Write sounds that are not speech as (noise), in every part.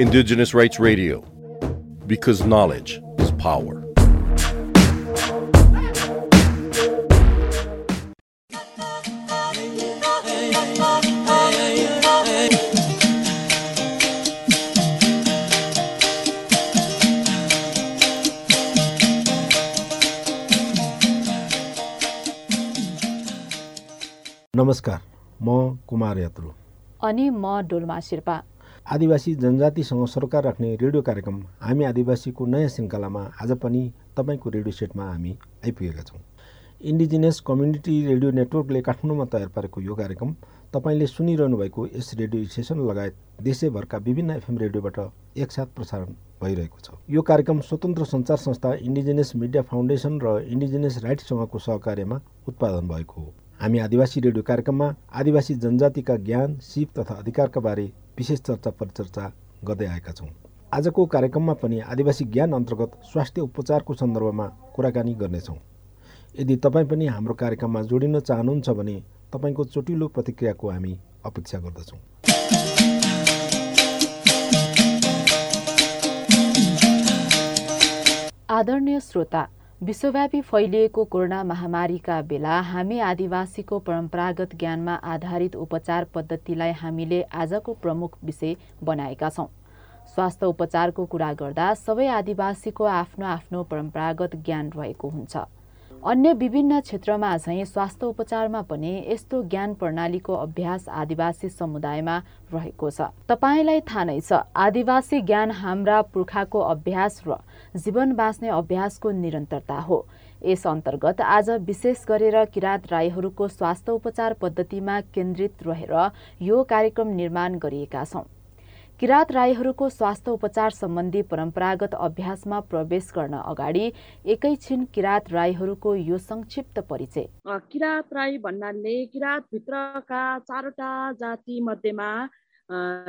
Indigenous Rights Radio, because knowledge is power. नमस्कार म कुमार यात्रु अनि म डोल्मा शेर्पा। आदिवासी जनजातिसँग सरोकार राख्ने रेडियो कार्यक्रम हामी आदिवासीको नयाँ श्रृङ्खलामा आज पनि तपाईँको रेडियो सेटमा हामी आइपुगेका छौँ। इन्डिजिनियस कम्युनिटी रेडियो नेटवर्कले काठमाडौँमा तयार पारेको यो कार्यक्रम तपाईँले सुनिरहनु भएको यस रेडियो स्टेसन लगायत देशैभरका विभिन्न एफएम रेडियोबाट एकसाथ प्रसारण भइरहेको छ। यो कार्यक्रम स्वतन्त्र सञ्चार संस्था इन्डिजिनियस मिडिया फाउन्डेसन र इन्डिजिनियस राइट्ससँगको सहकार्यमा उत्पादन भएको हो। हामी आदिवासी रेडियो कार्यक्रममा आदिवासी जनजातिका ज्ञान सिप तथा अधिकारका बारे विशेष चर्चा परिचर्चा गर्दै आएका छौँ। आजको कार्यक्रममा पनि आदिवासी ज्ञान अन्तर्गत स्वास्थ्य उपचारको सन्दर्भमा कुराकानी गर्नेछौँ। यदि तपाईँ पनि हाम्रो कार्यक्रममा जोडिन चाहनुहुन्छ भने तपाईँको चोटिलो प्रतिक्रियाको हामी अपेक्षा गर्दछौँ। आदरणीय श्रोता विश्वव्यापी फैलिएको कोरोना महामारीका बेला हामी आदिवासीको परम्परागत ज्ञानमा आधारित उपचार पद्धतिलाई हामीले आजको प्रमुख विषय बनाएका छौँ। स्वास्थ्य उपचारको कुरा गर्दा सबै आदिवासीको आफ्नो आफ्नो परम्परागत ज्ञान रहेको हुन्छ। अन्य विभिन्न क्षेत्रमा झैँ स्वास्थ्य उपचारमा पनि यस्तो ज्ञान प्रणालीको अभ्यास आदिवासी समुदायमा रहेको छ। तपाईँलाई थाहा नै छ आदिवासी ज्ञान हाम्रा पुर्खाको अभ्यास र जीवन बाँच्ने अभ्यासको निरन्तरता हो। यस अन्तर्गत आज विशेष गरेर किराँत राईहरूको स्वास्थ्य उपचार पद्धतिमा केन्द्रित रहेर यो कार्यक्रम निर्माण गरिएका छौँ। किराँत राईहरूको स्वास्थ्य उपचार सम्बन्धी परम्परागत अभ्यासमा प्रवेश गर्न अगाडि एकैछिन किराँत राईहरूको यो संक्षिप्त परिचय। किराँत राई भन्नाले किराँतभित्रका चारवटा जाति मध्येमा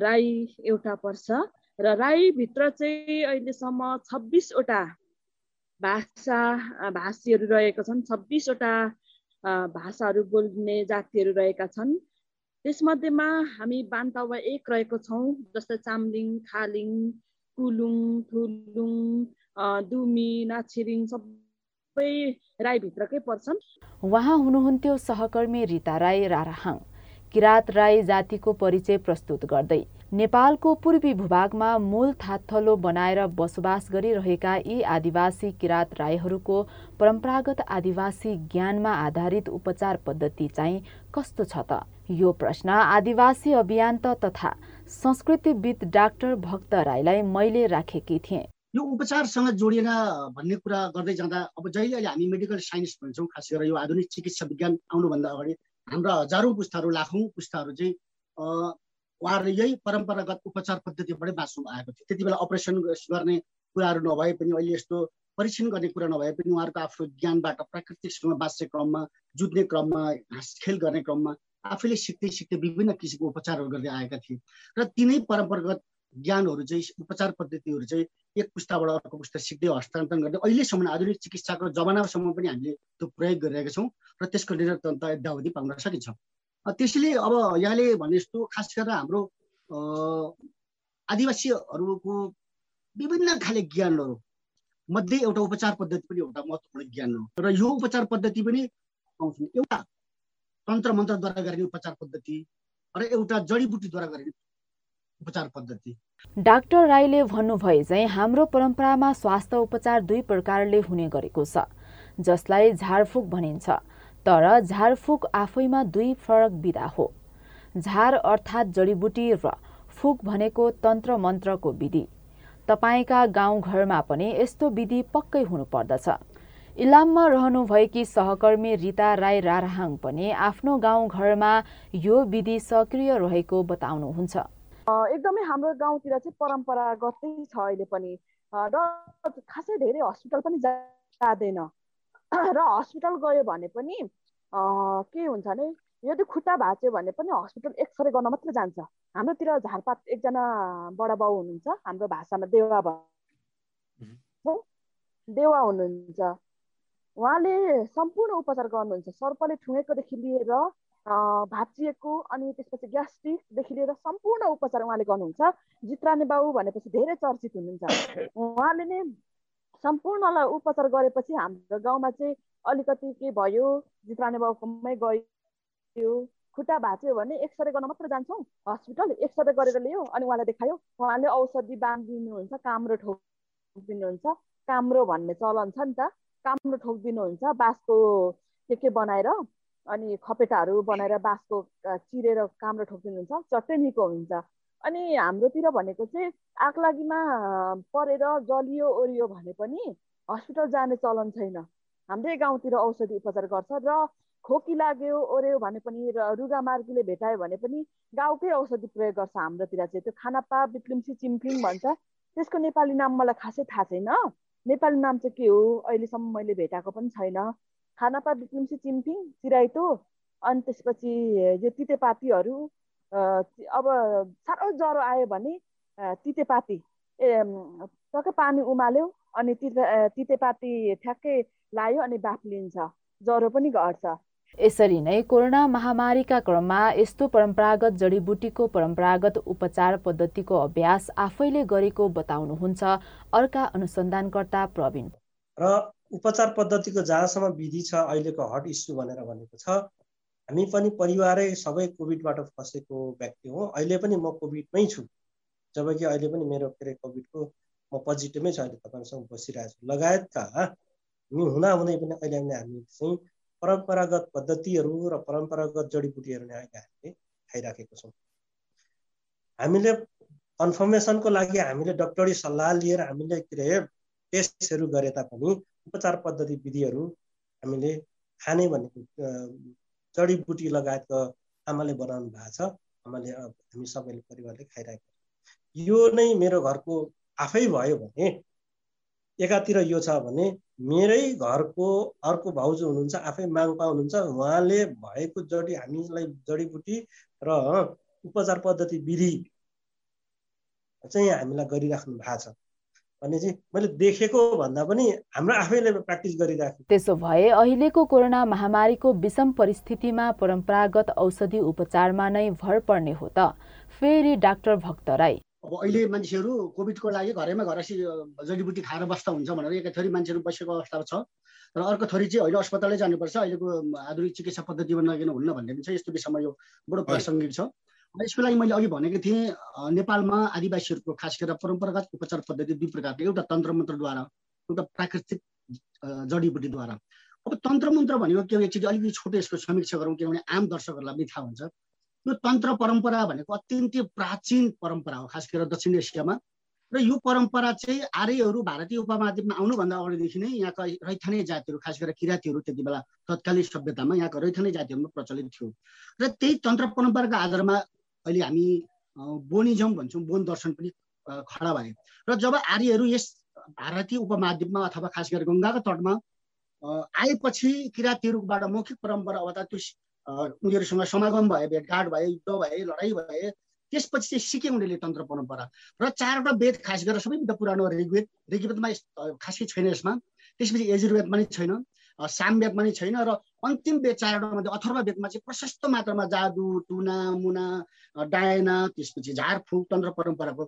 राई एउटा पर्छ र राईभित्र चाहिँ अहिलेसम्म छब्बिसवटा भाषा भाषीहरू रहेका छन्। छब्बिसवटा भाषाहरू बोल्ने जातिहरू रहेका छन्। त्यसमध्येमा हामी बान्तावा एक रहेको छौँ जस्तै चामलिङ खालिङ कुलुङ थुलुङ दुमी नाछिरिङ सबै पर्छन्। उहाँ हुनुहुन्थ्यो सहकर्मी रिता राई राराहाङ। किरात राई जातिको परिचय प्रस्तुत गर्दै नेपालको पूर्वी भूभागमा मूल थाथलो बनाएर बसोबास गरिरहेका यी आदिवासी किरात राईहरूको परम्परागत आदिवासी ज्ञानमा आधारित उपचार पद्धति चाहिँ कस्तो छ त? यो प्रश्न आदिवासी अभियान्त तथा संस्कृतिविद डाक्टर भक्त राईलाई मैले राखेकी थिएँ। यो उपचारसँग जोडिएर भन्ने कुरा गर्दै जाँदा अब जहिले अहिले हामी मेडिकल साइन्स भन्छौँ खास गरेर यो आधुनिक चिकित्सा विज्ञान आउनुभन्दा अगाडि हाम्रा हजारौँ पुस्ताहरू लाखौँ पुस्ताहरू चाहिँ उहाँहरूले यही परम्परागत उपचार पद्धतिबाटै बाँच्नु आएको थियो। त्यति बेला अपरेसन गर्ने कुराहरू नभए पनि अहिले यस्तो परीक्षण गर्ने कुरा नभए पनि उहाँहरूको आफ्नो ज्ञानबाट प्राकृतिकसँग बाँच्ने क्रममा जुझ्ने क्रममा खेल गर्ने क्रममा आफैले सिक्दै सिक्दै विभिन्न किसिमको उपचारहरू गर्दै आएका थिए। र तिनै परम्परागत ज्ञानहरू चाहिँ उपचार पद्धतिहरू चाहिँ एक पुस्ताबाट अर्को पुस्ता सिक्दै हस्तान्तरण गर्दै अहिलेसम्म आधुनिक चिकित्साको जमानासम्म पनि हामीले त्यो प्रयोग गरिरहेका छौँ र त्यसको निरन्तरता यद्धावधि पाउन सकिन्छ। त्यसैले अब यहाँले भने जस्तो खास गरेर हाम्रो आदिवासीहरूको विभिन्न खाले ज्ञानहरू मध्ये एउटा उपचार पद्धति पनि एउटा महत्त्वपूर्ण ज्ञान हो। र यो उपचार पद्धति पनि एउटा तन्त्र मन्त्रद्वारा गरिने उपचार पद्धति र एउटा जडीबुटीद्वारा गरिने उपचार पद्धति। डाक्टर राईले भन्नुभए चाहिँ हाम्रो परम्परामा स्वास्थ्य उपचार दुई प्रकारले हुने गरेको छ जसलाई झारफुक भनिन्छ तर झारफुक आफैमा दुई फरक विधा हो। झार अर्थात् जडीबुटी र फुक भनेको तन्त्र मन्त्रको विधि। तपाईँका गाउँघरमा पनि यस्तो विधि पक्कै हुनुपर्दछ। इलाममा रहनुभएकी सहकर्मी रिता राई रारहाङ पनि आफ्नो गाउँघरमा यो विधि सक्रिय रहेको बताउनुहुन्छ। एकदमै हाम्रो गाउँतिर चाहिँ परम्परागतै छ अहिले पनि। र खासै धेरै हस्पिटल पनि जाँदैन। र हस्पिटल गयो भने पनि के हुन्छ भने यदि खुट्टा भाँच्यो भने पनि हस्पिटल एक्सरे गर्न मात्रै जान्छ। हाम्रोतिर झारपात एकजना बडा बाउ हुनुहुन्छ हाम्रो भाषामा देवा देवा हुनुहुन्छ। उहाँले सम्पूर्ण उपचार गर्नुहुन्छ। सर्पले ठुँगेकोदेखि लिएर भाँचिएको अनि त्यसपछि ग्यास्ट्रिकदेखि लिएर सम्पूर्ण उपचार उहाँले गर्नुहुन्छ। जित्राने बाबु भनेपछि धेरै चर्चित हुनुहुन्छ। उहाँले नै सम्पूर्णलाई उपचार गरेपछि हाम्रो गाउँमा चाहिँ अलिकति के भयो जित्राने बाबुकोमै गयो। खुट्टा भाँच्यो भने एक्सरे गर्न मात्र जान्छौँ। हस्पिटल एक्सरे गरेर ल्यायो अनि उहाँलाई देखायो। उहाँले औषधि बाँधिदिनुहुन्छ काम्रो ठोकिदिनुहुन्छ काम्रो भन्ने चलन छ नि त। काम्रो ठोकिदिनुहुन्छ बाँसको के के बनाएर अनि खपेटाहरू बनाएर बाँसको चिरेर काम्रो ठोकिदिनुहुन्छ चट्टै निको हुन्छ। अनि हाम्रोतिर भनेको चाहिँ आगलागीमा परेर जलियो ओरियो भने पनि हस्पिटल जाने चलन छैन। हाम्रै गाउँतिर औषधि उपचार गर्छ र खोकी लाग्यो ओर्यो भने पनि र रुगा मार्गीले भेटायो भने पनि गाउँकै औषधि प्रयोग गर्छ हाम्रोतिर चाहिँ। त्यो खानापा बिक्लिम्सी चिम्फिङ भन्छ। त्यसको नेपाली नाम मलाई खासै थाहा छैन। नेपाली नाम चाहिँ के हो? अहिलेसम्म मैले भेटाएको पनि छैन। खानापा बिक्लिम्सी चिम्फिङ चिराइतो अनि त्यसपछि यो तितेपातीहरू अब साह्रो ज्वरो आयो भने तितेपाती। ए टक्कै पानी उमाल्यो अनि तिते तितेपाती ठ्याक्कै लायो अनि बाफ्लिन्छ ज्वरो पनि घट्छ। यसरी नै कोरोना महामारीका क्रममा यस्तो परम्परागत जडीबुटीको परम्परागत उपचार पद्धतिको अभ्यास आफैले गरेको बताउनुहुन्छ अर्का अनुसन्धानकर्ता प्रवीण। र उपचार पद्धतिको जहाँसम्म विधि छ अहिलेको हट इस्यु भनेर भनेको छ हामी पनि परिवारै सबै कोभिडबाट फसेको व्यक्ति हौँ। अहिले पनि म कोभिडमै छु। जबकि अहिले पनि मेरो के अरे कोभिडको म पोजिटिभमै छु। अहिले तपाईँहरूसँग बसिरहेको छु। लगायतका हुँदाहुँदै पनि अहिले हामी चाहिँ परम्परागत पद्धतिहरू र परम्परागत जडीबुटीहरू नै अहिले हामीले खाइराखेको छौँ। हामीले कन्फर्मेसनको लागि हामीले डक्टरी सल्लाह लिएर हामीले के अरे टेस्टहरू गरे तापनि उपचार पद्धति विधिहरू हामीले खाने भनेको जडीबुटी लगायतको आमाले बनाउनु भएको छ। आमाले हामी सबैले परिवारले खाइरहेको यो नै मेरो घरको आफै भयो भने एकातिर यो छ भने मेरै घरको अर्को भाउजू हुनुहुन्छ आफै माङ्पा हुनुहुन्छ उहाँले भएको जडी हामीलाई जडीबुटी र उपचार पद्धति विधि चाहिँ हामीलाई गरिराख्नु भएको छ। भने चाहिँ मैले देखेको भन्दा पनि हाम्रो आफैले प्र्याक्टिस गरिरहेको त्यसो भए अहिलेको कोरोना महामारीको विषम परिस्थितिमा परम्परागत औषधि उपचारमा नै भर पर्ने हो त। फेरि डाक्टर भक्त राई। अब अहिले मान्छेहरू कोभिडको लागि घरैमा घर जडीबुटी खाएर बस्दा हुन्छ भनेर एका थरी मान्छेहरू बसेको अवस्था छ। र अर्को थरी चाहिँ अहिले अस्पतालै जानुपर्छ। अहिलेको आधुनिक चिकित्सा पद्धतिमा नगेन हुन्न भन्ने पनि छ। यस्तो विषयमा यो बडो प्रासङ्गिक छ। यसको लागि मैले अघि भनेको थिएँ नेपालमा आदिवासीहरूको खास गरेर परम्परागत उपचार पद्धति दुई प्रकारको। एउटा तन्त्र मन्त्रद्वारा एउटा प्राकृतिक जडीबुटीद्वारा। अब तन्त्र मन्त्र भनेको के एकचोटि अलिकति छोटो यसको समीक्षा गरौँ किनभने आम दर्शकहरूलाई पनि थाहा हुन्छ। यो तन्त्र परम्परा भनेको अत्यन्तै प्राचीन परम्परा हो खास गरेर दक्षिण एसियामा। र यो परम्परा चाहिँ आर्यहरू भारतीय उपमहाद्वीपमा आउनुभन्दा अगाडिदेखि नै यहाँका रैथाने जातिहरू खास गरेर किराँतीहरू त्यति बेला तत्कालीन सभ्यतामा यहाँका रैथाने जातिहरूमा प्रचलित थियो। र त्यही तन्त्र परम्पराको आधारमा अहिले हामी बोनिजम भन्छौँ बोन दर्शन पनि खडा भए। र जब आर्यहरू यस भारतीय उपमहाद्वीपमा अथवा खास गरेर गङ्गाको तटमा आएपछि किराँतीहरूबाट मौखिक परम्परा अर्थात् त्यो उनीहरूसँग समागम भए भेटघाट भए युद्ध भए लडाइँ भए त्यसपछि चाहिँ सिके उनीहरूले तन्त्र परम्परा र चारवटा वेद खास गरेर सबैभन्दा पुरानो ऋग्वेद ऋग्वेदमा खासै छैन यसमा। त्यसपछि यजुर्वेदमा पनि छैन सामवेदमा पनि छैन र अन्तिम वेद चारवटा मध्ये अथर्व वेदमा चाहिँ प्रशस्त मात्रामा जादु टुना मुना डायना त्यसपछि झारफुक तन्त्र परम्पराको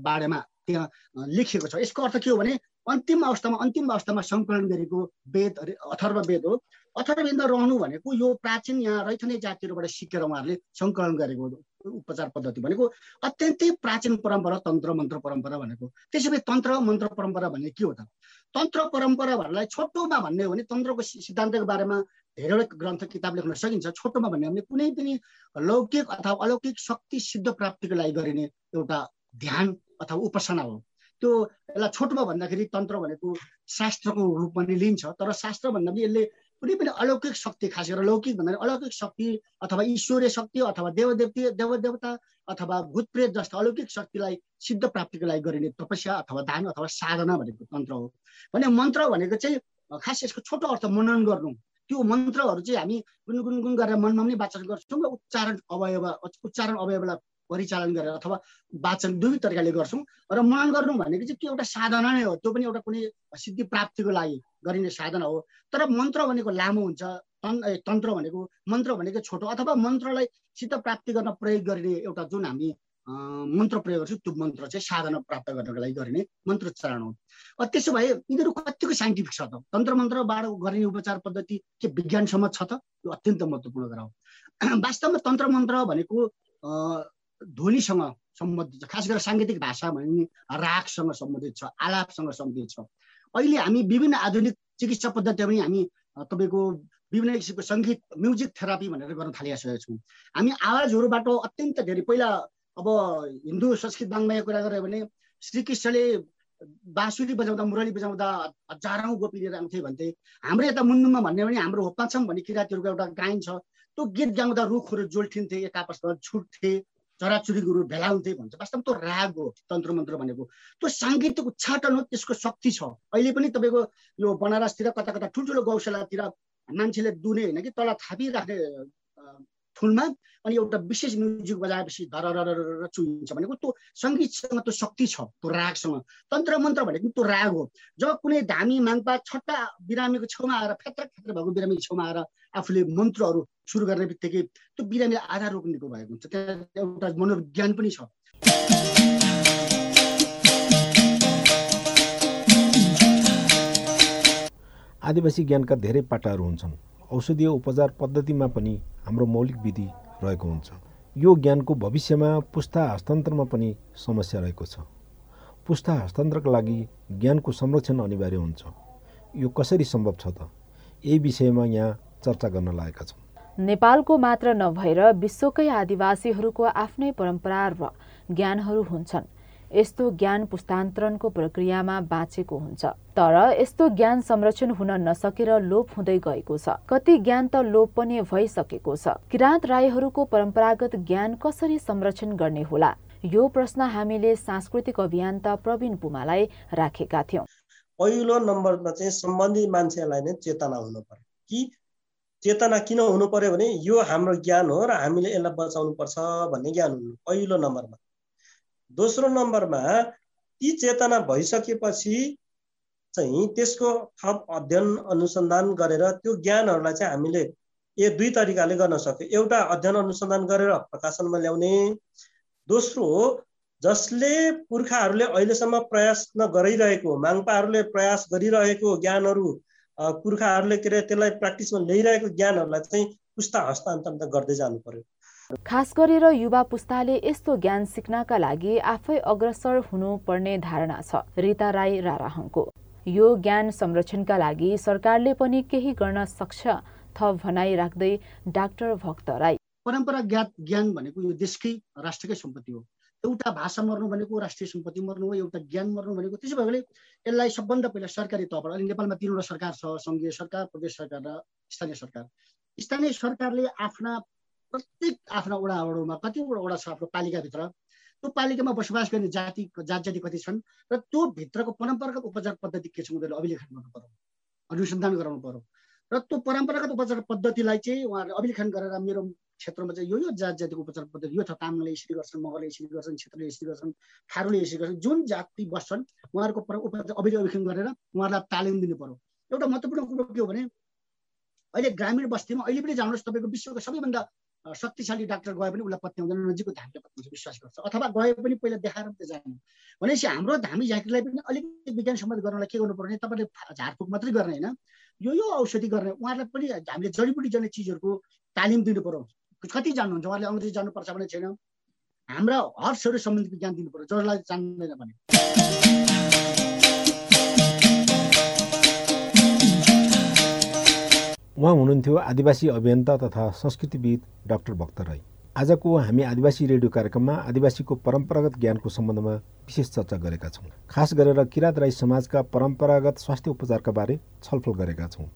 बारेमा त्यहाँ लेखिएको छ। यसको अर्थ के हो भने अन्तिम अवस्थामा अन्तिम अवस्थामा सङ्कलन गरेको वेद अथर्व वेद हो। अथर्व वेदमा रहनु भनेको यो प्राचीन यहाँ रैथने जातिहरूबाट सिकेर उहाँहरूले सङ्कलन गरेको उपचार पद्धति भनेको अत्यन्तै प्राचीन परम्परा तन्त्र मन्त्र परम्परा भनेको त्यसो भए तन्त्र मन्त्र परम्परा भन्ने के हो त? तन्त्र परम्पराहरूलाई छोटोमा भन्ने हो भने तन्त्रको सिद्धान्तको बारेमा धेरैवटा ग्रन्थ किताब लेख्न सकिन्छ। छोटोमा भन्ने भने कुनै पनि लौकिक अथवा अलौकिक शक्ति सिद्ध प्राप्तिको लागि गरिने एउटा ध्यान अथवा उपासना हो। त्यो यसलाई छोटोमा भन्दाखेरि तन्त्र भनेको शास्त्रको रूपमा नै लिन्छ तर शास्त्र भन्दा पनि यसले कुनै पनि अलौकिक शक्ति खास गरेर लौकिक भन्दा अलौकिक शक्ति अथवा ईश्वरीय शक्ति अथवा देवदेवती देवदेवता अथवा भूतप्रेत जस्ता अलौकिक शक्तिलाई सिद्ध प्राप्तिको लागि गरिने तपस्या अथवा दान अथवा साधना भनेको तन्त्र हो। भने मन्त्र भनेको चाहिँ खास यसको छोटो अर्थ मनन गर्नु। त्यो मन्त्रहरू चाहिँ हामी गुनगुन गुन गरेर मनमा पनि वाचन गर्छौँ र उच्चारण अवयव उच्चारण अवयवलाई परिचालन गरेर अथवा वाचन दुवै तरिकाले गर्छौँ र मनन गर्नु भनेको चाहिँ त्यो एउटा साधना नै हो। त्यो पनि एउटा कुनै सिद्धि प्राप्तिको लागि गरिने साधना हो। तर मन्त्र भनेको लामो हुन्छ तन्त्र भनेको मन्त्र भनेको छोटो अथवा मन्त्रलाई सित प्राप्ति गर्न प्रयोग गरिने एउटा जुन हामी मन्त्र प्रयोग गर्छौँ त्यो मन्त्र चाहिँ साधना प्राप्त गर्नको लागि गरिने मन्त्रोच्चारण हो। त्यसो भए यिनीहरू कतिको साइन्टिफिक छ त? तन्त्र मन्त्रबाट गरिने उपचार पद्धति के विज्ञानसम्म छ त? यो अत्यन्त महत्त्वपूर्ण कुरा हो। (clears throat) वास्तवमा तन्त्र मन्त्र भनेको ध्वनिसँग सम्बन्धित छ। खास गरेर साङ्गीतिक भाषा भने रागसँग सम्बन्धित छ आलापसँग सम्बन्धित छ। अहिले हामी विभिन्न आधुनिक चिकित्सा पद्धति पनि हामी तपाईँको विभिन्न किसिमको सङ्गीत म्युजिक थेरापी भनेर गर्न थालिसकेका छौँ। हामी आवाजहरूबाट अत्यन्त धेरै पहिला अब हिन्दू संस्कृत बाङ्माया कुरा गऱ्यो भने श्रीकृष्णले बाँसुरी बजाउँदा मुरली बजाउँदा हजारौँ गोपी लिएर आउँथे भन्थे। हाम्रो यता मुन्दुममा भन्ने भने हाम्रो होप्पाछम भन्ने किराँतीहरूको एउटा गायन छ। त्यो गीत गाउँदा रुखहरू जोल्ठिन्थे एक आपसमा छुट्थे। चराचुरीहरू भेला हुन्थे भन्छ। वास्तवमा त्यो राग हो तन्त्र मन्त्र भनेको। त्यो साङ्गीतिक उच्चाटन हो त्यसको शक्ति छ। अहिले पनि तपाईँको यो बनारसतिर कता कता ठुल्ठुलो गौशालातिर मान्छेले दुने होइन कि तल थापिराख्ने थुनमा अनि एउटा विशेष म्युजिक बजाएपछि धर चुइन्छ भनेको त्यो सङ्गीतसँग त्यो शक्ति छ त्यो रागसँग। तन्त्र मन्त्र भनेको त्यो राग हो। जब कुनै धामी माङ्पा छट्टा बिरामीको छेउमा आएर फ्यात्र फ्यात्र भएको बिरामीको छेउमा आएर आफूले मन्त्रहरू सुरु गर्ने बित्तिकै त्यो बिरामीले आधार रोक्नेको भएको हुन्छ। त्यहाँ एउटा मनोविज्ञान पनि छ। आदिवासी ज्ञानका धेरै पाटाहरू हुन्छन्। औषधीय उपचार पद्धतिमा पनि हाम्रो मौलिक विधि रहेको हुन्छ। यो ज्ञानको भविष्यमा पुस्ता हस्तान्तरमा पनि समस्या रहेको छ। पुस्ता हस्तान्तरका लागि ज्ञानको संरक्षण अनिवार्य हुन्छ। यो कसरी सम्भव छ त? यही विषयमा यहाँ चर्चा गर्न लागेका छौँ। नेपालको मात्र नभएर विश्वकै आदिवासीहरूको आफ्नै परम्परा र ज्ञानहरू हुन्छन्। यस्तो ज्ञान पुस्तान्तरणको प्रक्रियामा बाँचेको हुन्छ। तर यस्तो ज्ञान संरक्षण हुन नसकेर लोप हुँदै गएको छ। कति ज्ञान त लोप पनि भइसकेको छ। किराँत राईहरूको परम्परागत ज्ञान कसरी संरक्षण गर्ने होला? यो प्रश्न हामीले सांस्कृतिक अभियन्ता प्रवीण पुमालाई राखेका थियौँ। पहिलो नम्बरमा चाहिँ सम्बन्धित मान्छेलाई नै चेतना हुनु पर्यो। कि चेतना किन हुनु पर्यो भने यो हाम्रो ज्ञान हो र हामीले यसलाई बचाउनु पर्छ भन्ने ज्ञान हुनु। पहिलो नम्बरमा। दोस्रो नम्बरमा ती चेतना भइसकेपछि चाहिँ त्यसको थप अध्ययन अनुसन्धान गरेर त्यो ज्ञानहरूलाई चाहिँ हामीले ए दुई तरिकाले गर्न सक्यो। एउटा अध्ययन अनुसन्धान गरेर प्रकाशनमा ल्याउने। दोस्रो जसले पुर्खाहरूले अहिलेसम्म प्रयास गरिरहेको माङ्पाहरूले प्रयास गरिरहेको ज्ञानहरू पुर्खाहरूले के अरे त्यसलाई प्र्याक्टिसमा ल्याइरहेको ज्ञानहरूलाई चाहिँ पुस्ता हस्तान्तरण गर्दै जानु पर्यो। खास गरेर युवा पुस्ताले यस्तो ज्ञान सिक्नका लागि आफै अग्रसर हुनुपर्ने धारणा छ रिता राई राराहङको यो ज्ञान संरक्षणका लागि सरकारले पनि केही गर्न सक्छ थप भनाइ राख्दै डाक्टर भक्त राई। परम्परा ज्ञात ज्ञान भनेको यो देशकै राष्ट्रकै सम्पत्ति हो। एउटा भाषा मर्नु भनेको राष्ट्रिय सम्पत्ति मर्नु हो एउटा ज्ञान मर्नु भनेको त्यसो भएकोले यसलाई सबभन्दा पहिला सरकारी तहबाट अहिले नेपालमा तिनवटा सरकार छ सङ्घीय सरकार प्रदेश सरकार र स्थानीय सरकार। स्थानीय सरकारले आफ्ना प्रत्येक आफ्ना वडाहरूमा कतिवटा वडा छ आफ्नो पालिकाभित्र त्यो पालिकामा बसोबास गर्ने जाति जात जाति कति छन् र त्यो भित्रको परम्परागत उपचार पद्धति के छ उनीहरूले अभिलेखन गर्नु पर्यो अनुसन्धान गराउनु पर्यो। र त्यो परम्परागत उपचार पद्धतिलाई चाहिँ उहाँहरूले अभिलेखन गरेर मेरो क्षेत्रमा चाहिँ यो यो जात जातिको उपचार पद्धति यो छ तामाङले यसरी गर्छन् मगरले यसरी गर्छन् क्षेत्रले यसरी गर्छन् थारूले यसरी गर्छन् जुन जाति बस्छन् उहाँहरूको उपचार अभिलेखन गरेर उहाँहरूलाई तालिम दिनु पर्यो। एउटा महत्त्वपूर्ण कुरो के हो भने अहिले ग्रामीण बस्तीमा अहिले पनि जानुहोस् तपाईँको विश्वको सबैभन्दा शक्तिशाली डाक्टर गए पनि उसलाई पत्याउँदैन नजिकको धामीले पत्याउँछ विश्वास गर्छ। अथवा गए पनि पहिला देखाएर मात्रै जाने। भनेपछि हाम्रो धामी झाँक्रीलाई पनि अलिकति विज्ञान सम्बन्ध गर्नलाई के गर्नु पर्ने तपाईँले झारफुक मात्रै गर्ने होइन? यो यो औषधि गर्ने उहाँहरूलाई पनि हामीले जडीबुटी जाने चिजहरूको तालिम दिनु पर्यो। कति जान्नुहुन्छ? उहाँले अङ्ग्रेजी जानुपर्छ भने छैन। हाम्रा हर्सहरू सम्बन्धी ज्ञान दिनु पर्यो जसलाई जान्दैन भने। उहाँ हुनुहुन्थ्यो आदिवासी अभियन्ता तथा संस्कृतिविद डाक्टर भक्त राई। आजको हामी आदिवासी रेडियो कार्यक्रममा आदिवासीको परम्परागत ज्ञानको सम्बन्धमा विशेष चर्चा गरेका छौँ। खास गरेर किराँत राई समाजका परम्परागत स्वास्थ्य उपचारका बारे छलफल गरेका छौँ।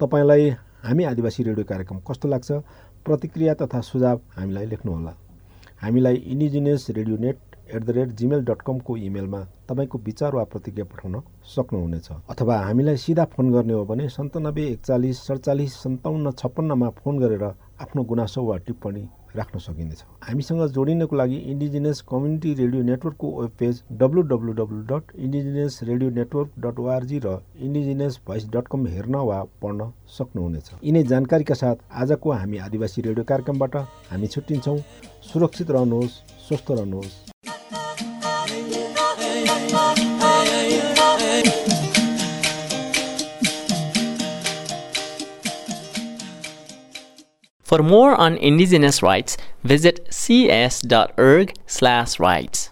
तपाईँलाई हामी आदिवासी रेडियो कार्यक्रम कस्तो लाग्छ? प्रतिक्रिया तथा सुझाव हामीलाई लेख्नुहोला। हामीलाई indigenous radio net at the rate Gmail dot कमको इमेलमा तपाईँको विचार वा प्रतिक्रिया पठाउन सक्नुहुनेछ। अथवा हामीलाई सिधा फोन गर्ने हो भने सन्तानब्बे एकचालिस सडचालिस सन्ताउन्न छप्पन्नमा फोन गरेर आफ्नो गुनासो वा टिप्पणी राख्न सकिनेछ। हामीसँग जोडिनको लागि इन्डिजिनियस कम्युनिटी रेडियो नेटवर्कको web page W W W dot indigenous radio network dot ORG र इन्डिजिनियस भोइस डट कम हेर्न वा पढ्न सक्नुहुनेछ। यिनै जानकारीका साथ आजको हामी आदिवासी रेडियो कार्यक्रमबाट हामी छुट्टिन्छौँ। सुरक्षित रहनुहोस् स्वस्थ रहनुहोस्। For more on indigenous rights, visit cs.org/rights.